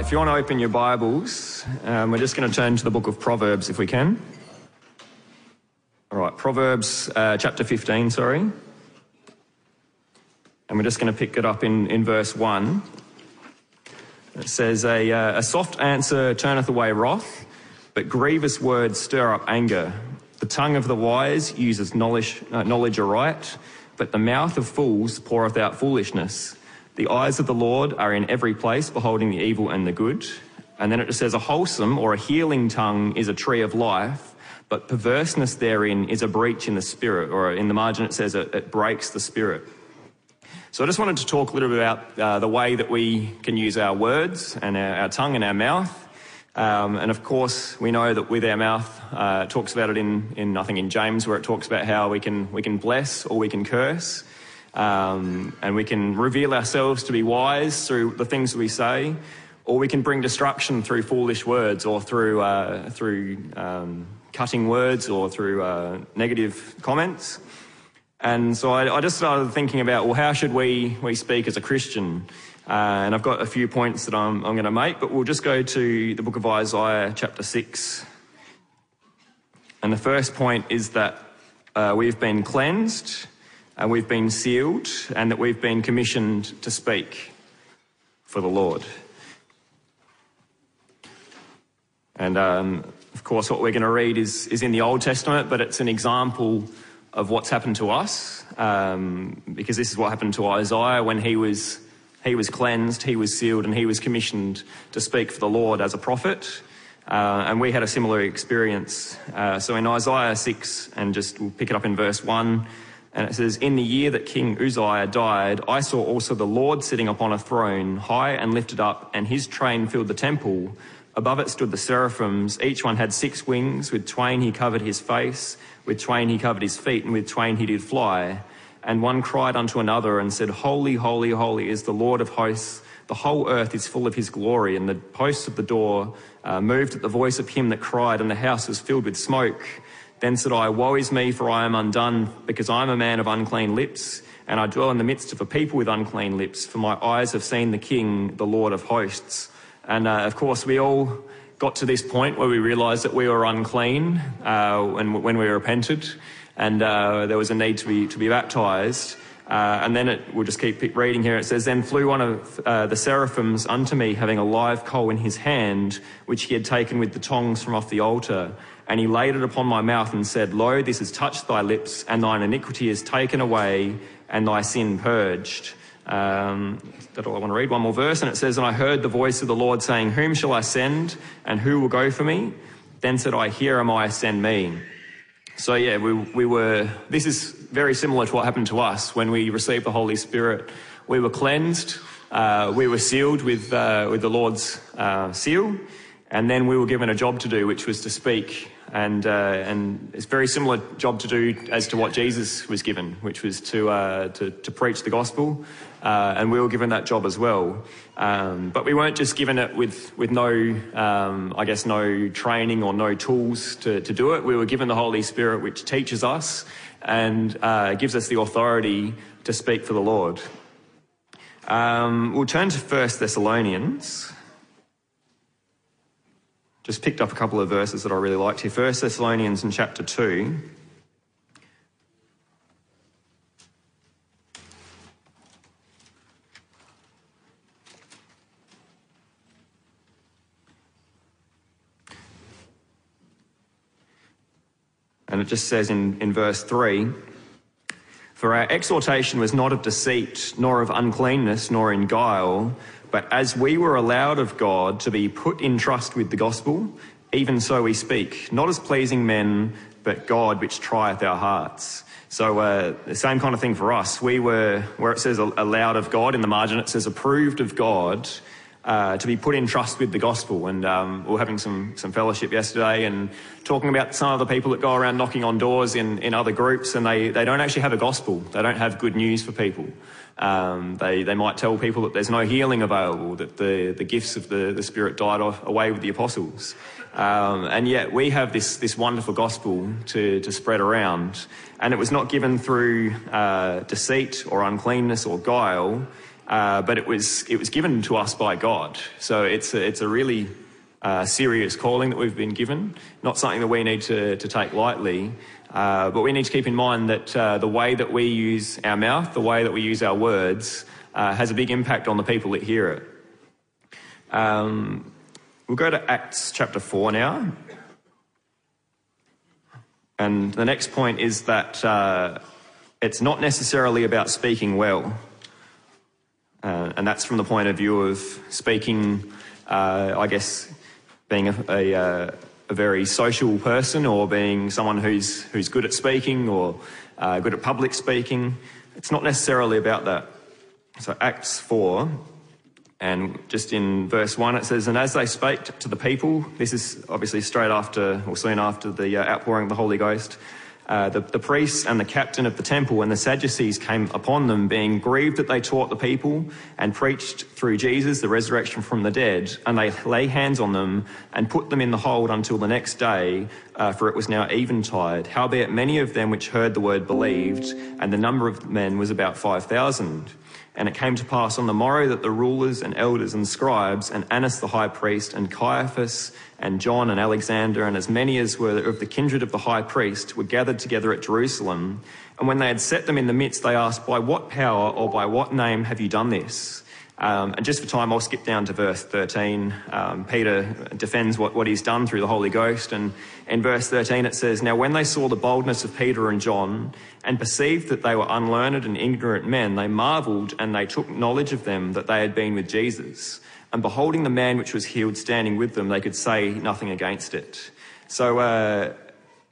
right, if you want to open your Bibles, um, we're just going to turn to the book of Proverbs if we can. All right, Proverbs uh, chapter 15, sorry. And we're just going to pick it up in, in verse 1. It says, a, uh, a soft answer turneth away wrath, but grievous words stir up anger. The tongue of the wise uses knowledge, uh, knowledge aright, but the mouth of fools poureth out foolishness. The eyes of the Lord are in every place, beholding the evil and the good. And then it just says, a wholesome or a healing tongue is a tree of life, but perverseness therein is a breach in the spirit, or in the margin it says it, it breaks the spirit. So I just wanted to talk a little bit about uh, the way that we can use our words and our, our tongue and our mouth. Um, and of course, we know that with our mouth, uh, it talks about it in, in, I think in James, where it talks about how we can, we can bless or we can curse. Um, and we can reveal ourselves to be wise through the things we say, or we can bring destruction through foolish words or through, uh, through um, cutting words or through uh, negative comments. And so I, I, just started thinking about, well, how should we, we speak as a Christian? Uh, and I've got a few points that I'm, I'm going to make, but we'll just go to the book of Isaiah, chapter 6. And the first point is that uh, we've been cleansed and we've been sealed and that we've been commissioned to speak for the Lord. And um, of course, what we're going to read is, is in the Old Testament, but it's an example of what's happened to us, um, because this is what happened to Isaiah when he was, he was cleansed, he was sealed, and he was commissioned to speak for the Lord as a prophet. Uh, and we had a similar experience. Uh, so in Isaiah 6, and just we'll pick it up in verse 1. And it says, In the year that King Uzziah died, I saw also the Lord sitting upon a throne, high and lifted up, and his train filled the temple. Above it stood the seraphims. Each one had six wings. With twain he covered his face, with twain he covered his feet, and with twain he did fly. And one cried unto another and said, Holy, holy, holy is the Lord of hosts. The whole earth is full of his glory. And the posts of the door uh, moved at the voice of him that cried, and the house was filled with smoke. Then said I, Woe is me, for I am undone, because I am a man of unclean lips, and I dwell in the midst of a people with unclean lips, for my eyes have seen the King, the Lord of hosts. And uh, of course, we all got to this point where we realized that we were unclean uh, and when we repented, and uh, there was a need to be, to be baptized. Uh, and then it, we'll just keep reading here. It says, Then flew one of uh, the seraphims unto me, having a live coal in his hand, which he had taken with the tongs from off the altar. And he laid it upon my mouth and said, Lo, this has touched thy lips, and thine iniquity is taken away, and thy sin purged. Um, all I want to read. One more verse, and it says, And I heard the voice of the Lord saying, Whom shall I send, and who will go for me? Then said I, Here am I, send me. So yeah, we, we were, this is very similar to what happened to us when we received the Holy Spirit. We were cleansed, uh, we were sealed with, uh, with the Lord's uh, seal, and then we were given a job to do, which was to speak. And, uh, and it's a very similar job to do as to what Jesus was given, which was to, uh, to, to preach the gospel. Uh, and we were given that job as well. Um, but we weren't just given it with, with no, um, I guess, no training or no tools to, to do it. We were given the Holy Spirit, which teaches us and uh, gives us the authority to speak for the Lord. Um, we'll turn to First Thessalonians. Just picked up a couple of verses that I really liked here. First Thessalonians in chapter 2. And it just says in, in verse 3 For our exhortation was not of deceit, nor of uncleanness, nor in guile, but as we were allowed of God to be put in trust with the gospel, even so we speak, not as pleasing men, but God which trieth our hearts. So uh, the same kind of thing for us. We were, where it says allowed of God, in the margin it says approved of God uh, to be put in trust with the gospel. And um, we were having some, some fellowship yesterday and talking about some of the people that go around knocking on doors in, in other groups and they, they don't actually have a gospel. They don't have good news for people. Um, they, they might tell people that there's no healing available, that the, the gifts of the, the Spirit died off, away with the apostles. Um, and yet we have this, this wonderful gospel to, to spread around. And it was not given through uh, deceit or uncleanness or guile. Uh, but it was it was given to us by God. So it's a, it's a really uh, serious calling that we've been given, not something that we need to, to take lightly. Uh, but we need to keep in mind that uh, the way that we use our mouth, the way that we use our words, uh, has a big impact on the people that hear it. Um, we'll go to Acts chapter 4 now. And the next point is that uh, it's not necessarily about speaking well. And that's from the point of view of speaking, uh, I guess, being a, a, uh, a, very social person or being someone who's, who's good at speaking or uh, good at public speaking. It's not necessarily about that. So, Acts 4, and just in verse 1, it says, And as they spake to the people, this is obviously straight after, or soon after the uh, outpouring of the Holy Ghost, uh, the, the, priests and the captain of the temple and the Sadducees came upon them, being grieved that they taught the people and preached through Jesus the resurrection from the dead. And they lay hands on them and put them in the hold until the next day, uh, for it was now eventide. Howbeit, many of them which heard the word believed, and the number of men was about 5,000. And it came to pass on the morrow that the rulers and elders and scribes and Annas the high priest and Caiaphas and John and Alexander and as many as were of the kindred of the high priest were gathered together at Jerusalem. And when they had set them in the midst, they asked, By what power or by what name have you done this? Um, and just for time, I'll skip down to verse 13. Um, Peter defends what, what he's done through the Holy Ghost. And in verse 13, it says, Now when they saw the boldness of Peter and John and perceived that they were unlearned and ignorant men, they marveled and they took knowledge of them that they had been with Jesus. And beholding the man which was healed standing with them, they could say nothing against it. So, uh,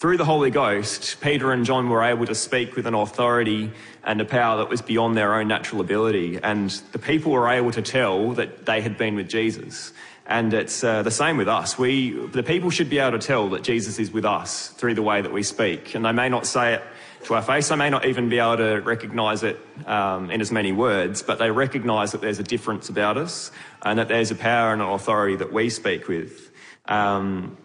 through the Holy Ghost, Peter and John were able to speak with an authority and a power that was beyond their own natural ability. And the people were able to tell that they had been with Jesus. And it's uh, the same with us. We, the people should be able to tell that Jesus is with us through the way that we speak. And they may not say it to our face. They may not even be able to recognize it um, in as many words, but they recognize that there's a difference about us and that there's a power and an authority that we speak with. Um,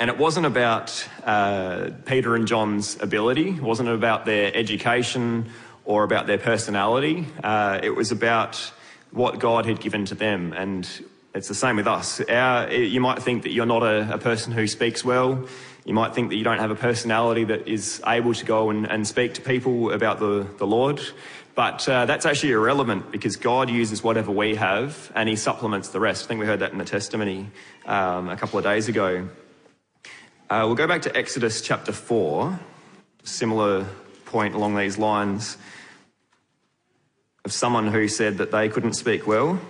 and it wasn't about uh, Peter and John's ability, it wasn't about their education or about their personality. Uh, it was about what God had given to them. And it's the same with us. Our, you might think that you're not a, a, person who speaks well. You might think that you don't have a personality that is able to go and, and speak to people about the, the Lord. But uh, that's actually irrelevant because God uses whatever we have and He supplements the rest. I think we heard that in the testimony um, a couple of days ago. Uh, we'll go back to Exodus chapter 4, similar point along these lines of someone who said that they couldn't speak well.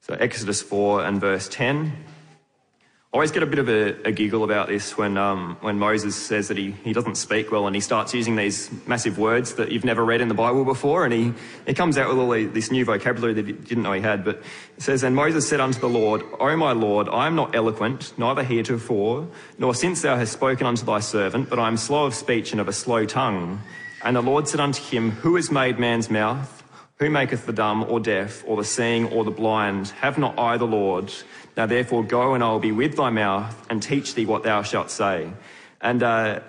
So, Exodus 4 and verse 10 always get a bit of a, a giggle about this when, um, when Moses says that he, he doesn't speak well and he starts using these massive words that you've never read in the Bible before. And he, he comes out with all this new vocabulary that he didn't know he had. But it says, And Moses said unto the Lord, O my Lord, I am not eloquent, neither heretofore, nor since thou hast spoken unto thy servant, but I am slow of speech and of a slow tongue. And the Lord said unto him, Who has made man's mouth? Who maketh the dumb or deaf or the seeing or the blind? Have not I the Lord? Now therefore go and I will be with thy mouth and teach thee what thou shalt say. And uh,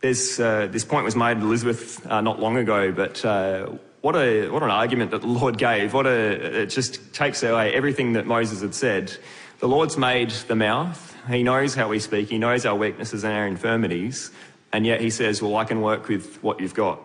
this, uh, this point was made Elizabeth uh, not long ago, but uh, what, a, what an argument that the Lord gave. What a, it just takes away everything that Moses had said. The Lord's made the mouth. He knows how we speak. He knows our weaknesses and our infirmities. And yet he says, well, I can work with what you've got.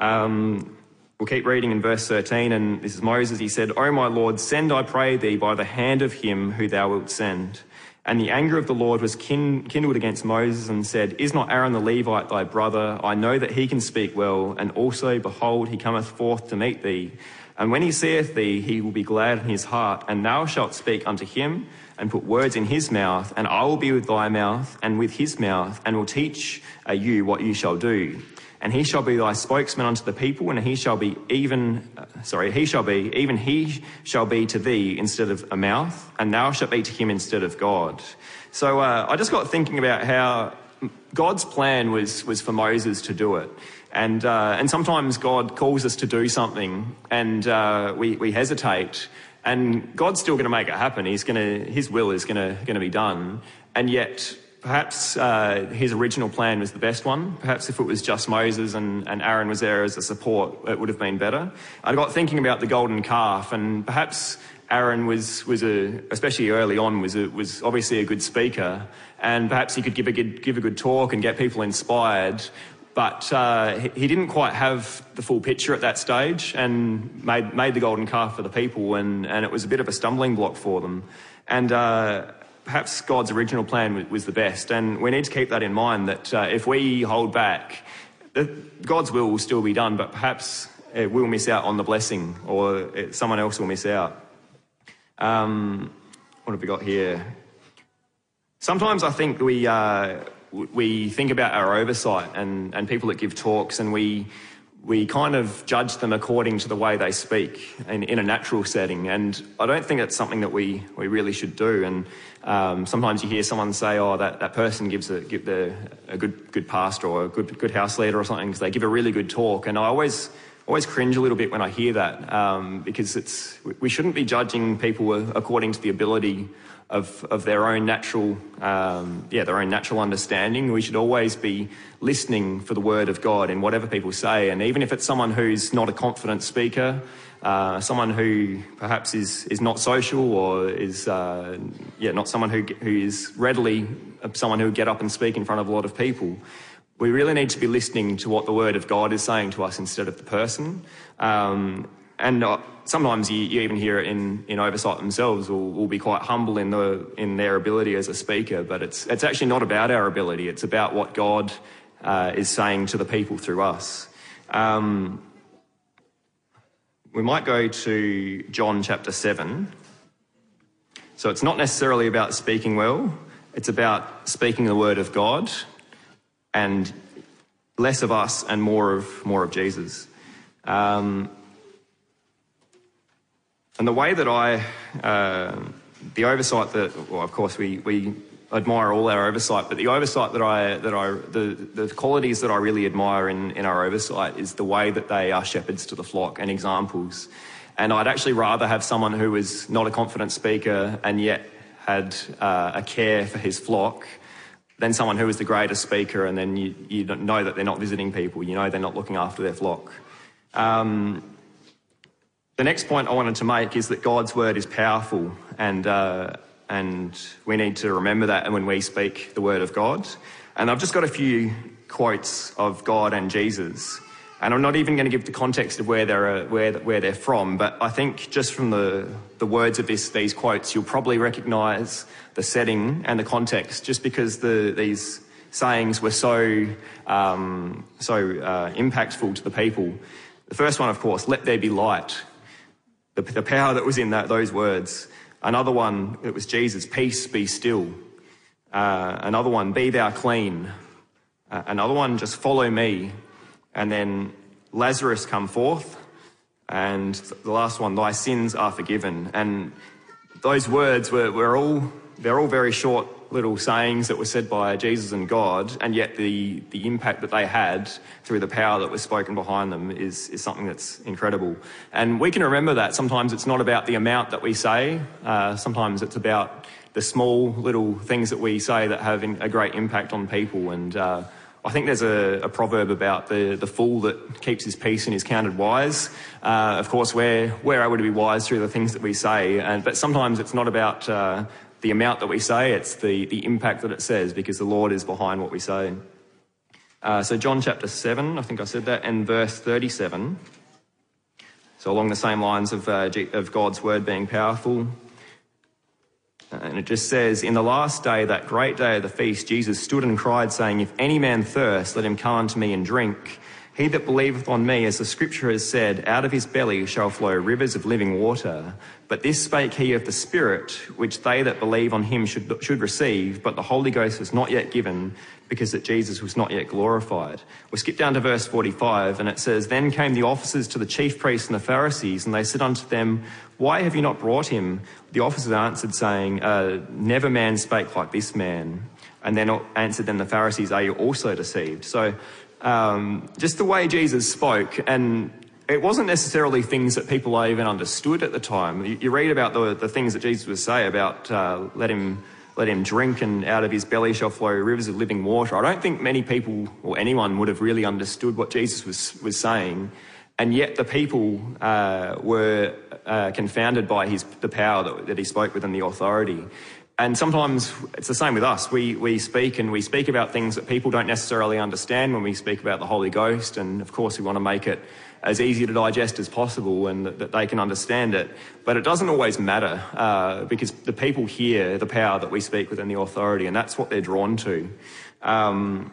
Um, We'll keep reading in verse 13, and this is Moses. He said, O my Lord, send, I pray thee, by the hand of him who thou wilt send. And the anger of the Lord was kindled against Moses and said, Is not Aaron the Levite thy brother? I know that he can speak well, and also, behold, he cometh forth to meet thee. And when he seeth thee, he will be glad in his heart, and thou shalt speak unto him, and put words in his mouth, and I will be with thy mouth, and with his mouth, and will teach you what you shall do and he shall be thy spokesman unto the people, and he shall be even, uh, sorry, he shall be, even he shall be to thee instead of a mouth, and thou shalt be to him instead of God. So uh, I just got thinking about how God's plan was, was for Moses to do it. And, uh, and sometimes God calls us to do something, and uh, we, we hesitate. And God's still going to make it happen. He's to, his will is going to be done. And yet, perhaps uh, his original plan was the best one. Perhaps if it was just Moses and, and Aaron was there as a support, it would have been better. I got thinking about the golden calf, and perhaps Aaron was, was a, especially early on, was, a, was obviously a good speaker, and perhaps he could give a good, give a good talk and get people inspired. But uh, he didn't quite have the full picture at that stage and made, made the golden calf for the people, and, and it was a bit of a stumbling block for them. And uh, perhaps God's original plan was the best, and we need to keep that in mind that uh, if we hold back, God's will will still be done, but perhaps we'll miss out on the blessing or someone else will miss out. Um, what have we got here? Sometimes I think we. Uh, we think about our oversight and, and people that give talks and we, we kind of judge them according to the way they speak in, in a natural setting. And I don't think it's something that we, we really should do. And um, sometimes you hear someone say, oh, that, that person gives a, give the, a good, good pastor or a good, good house leader or something because they give a really good talk. And I always, always cringe a little bit when I hear that um, because it's, we shouldn't be judging people according to the ability of, of their own natural, um, yeah, their own natural understanding. We should always be listening for the word of God in whatever people say. And even if it's someone who's not a confident speaker, uh, someone who perhaps is, is not social or is, uh, yeah, not someone who, who is readily someone who would get up and speak in front of a lot of people. We really need to be listening to what the word of God is saying to us instead of the person. Um, and uh, sometimes you, you, even hear it in, in oversight themselves will, will be quite humble in, the, in their ability as a speaker, but it's, it's actually not about our ability, it's about what God uh, is saying to the people through us. Um, we might go to John chapter 7. So it's not necessarily about speaking well, it's about speaking the word of God and less of us and more of, more of Jesus. Um, and the way that I, uh, the oversight that, well, of course, we, we admire all our oversight, but the oversight that I, that I, the, the qualities that I really admire in, in our oversight is the way that they are shepherds to the flock and examples. And I'd actually rather have someone who is not a confident speaker and yet had uh, a care for his flock than someone who is the greatest speaker and then you, you know that they're not visiting people, you know they're not looking after their flock. Um, the next point I wanted to make is that God's word is powerful, and uh, and we need to remember that when we speak the word of God. And I've just got a few quotes of God and Jesus, and I'm not even going to give the context of where they're uh, where where they're from, but I think just from the the words of this, these quotes, you'll probably recognise the setting and the context, just because the these sayings were so um, so uh, impactful to the people. The first one, of course, let there be light the, the power that was in that, those words. Another one, it was Jesus, peace be still. Uh, another one, be thou clean. Uh, another one, just follow me. And then Lazarus come forth. And the last one, thy sins are forgiven. And those words were, were all, they're all very short little sayings that were said by Jesus and God, and yet the, the impact that they had through the power that was spoken behind them is, is something that's incredible. And we can remember that sometimes it's not about the amount that we say, uh, sometimes it's about the small little things that we say that have a great impact on people. And uh, I think there's a, a, proverb about the, the fool that keeps his peace and is counted wise. Uh, of course, we're, we're able to be wise through the things that we say, and, but sometimes it's not about uh, the amount that we say, it's the, the impact that it says because the Lord is behind what we say. Uh, so, John chapter 7, I think I said that, and verse 37. So, along the same lines of, uh, of God's word being powerful. And it just says, In the last day, that great day of the feast, Jesus stood and cried, saying, If any man thirst, let him come unto me and drink. He that believeth on me, as the scripture has said, out of his belly shall flow rivers of living water. But this spake he of the Spirit, which they that believe on him should, should receive, but the Holy Ghost was not yet given, because that Jesus was not yet glorified. We skip down to verse 45, and it says, Then came the officers to the chief priests and the Pharisees, and they said unto them, Why have you not brought him? The officers answered, saying, uh, Never man spake like this man. And then answered them the Pharisees, Are you also deceived? So um, just the way Jesus spoke, and it wasn't necessarily things that people even understood at the time. You, you read about the, the things that Jesus would say about uh, let him let him drink and out of his belly shall flow rivers of living water. I don't think many people or anyone would have really understood what Jesus was, was saying. And yet the people uh, were uh, confounded by his, the power that, that he spoke with and the authority. And sometimes it's the same with us. We, we speak and we speak about things that people don't necessarily understand when we speak about the Holy Ghost. And of course, we want to make it as easy to digest as possible and that, that they can understand it. But it doesn't always matter uh, because the people hear the power that we speak with and the authority, and that's what they're drawn to. Um,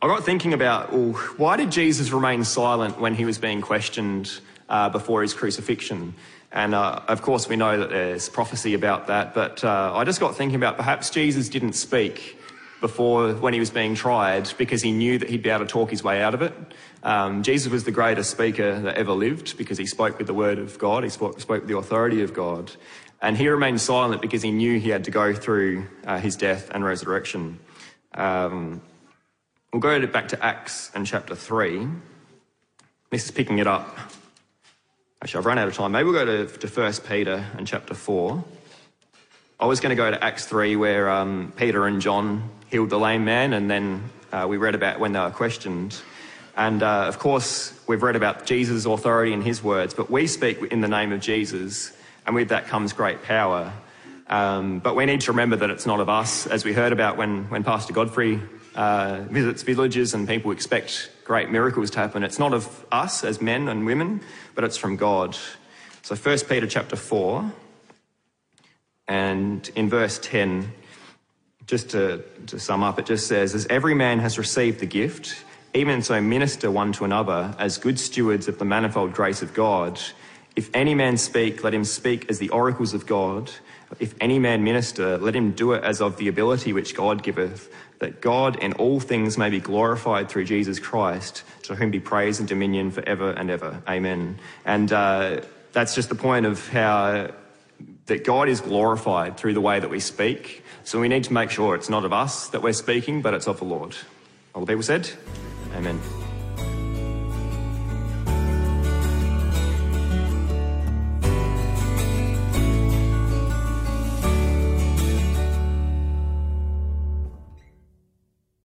I got thinking about well, why did Jesus remain silent when he was being questioned uh, before his crucifixion? And uh, of course, we know that there's prophecy about that, but uh, I just got thinking about perhaps Jesus didn't speak before when he was being tried because he knew that he'd be able to talk his way out of it. Um, Jesus was the greatest speaker that ever lived because he spoke with the word of God, he spoke, spoke with the authority of God. And he remained silent because he knew he had to go through uh, his death and resurrection. Um, we'll go back to Acts and chapter 3. This is picking it up. Actually, I've run out of time. Maybe we'll go to, to 1 Peter and chapter 4. I was going to go to Acts 3 where um, Peter and John healed the lame man, and then uh, we read about when they were questioned. And uh, of course, we've read about Jesus' authority and his words, but we speak in the name of Jesus, and with that comes great power. Um, but we need to remember that it's not of us, as we heard about when, when Pastor Godfrey uh, visits villages and people expect great miracles to happen. It's not of us as men and women, but it's from God. So 1 Peter chapter 4, and in verse 10, just to, to sum up, it just says, As every man has received the gift, even so minister one to another as good stewards of the manifold grace of God. If any man speak, let him speak as the oracles of God. If any man minister, let him do it as of the ability which God giveth, that God and all things may be glorified through Jesus Christ, to whom be praise and dominion for ever and ever. Amen. And uh, that's just the point of how that God is glorified through the way that we speak. So we need to make sure it's not of us that we're speaking, but it's of the Lord. All the people said, Amen.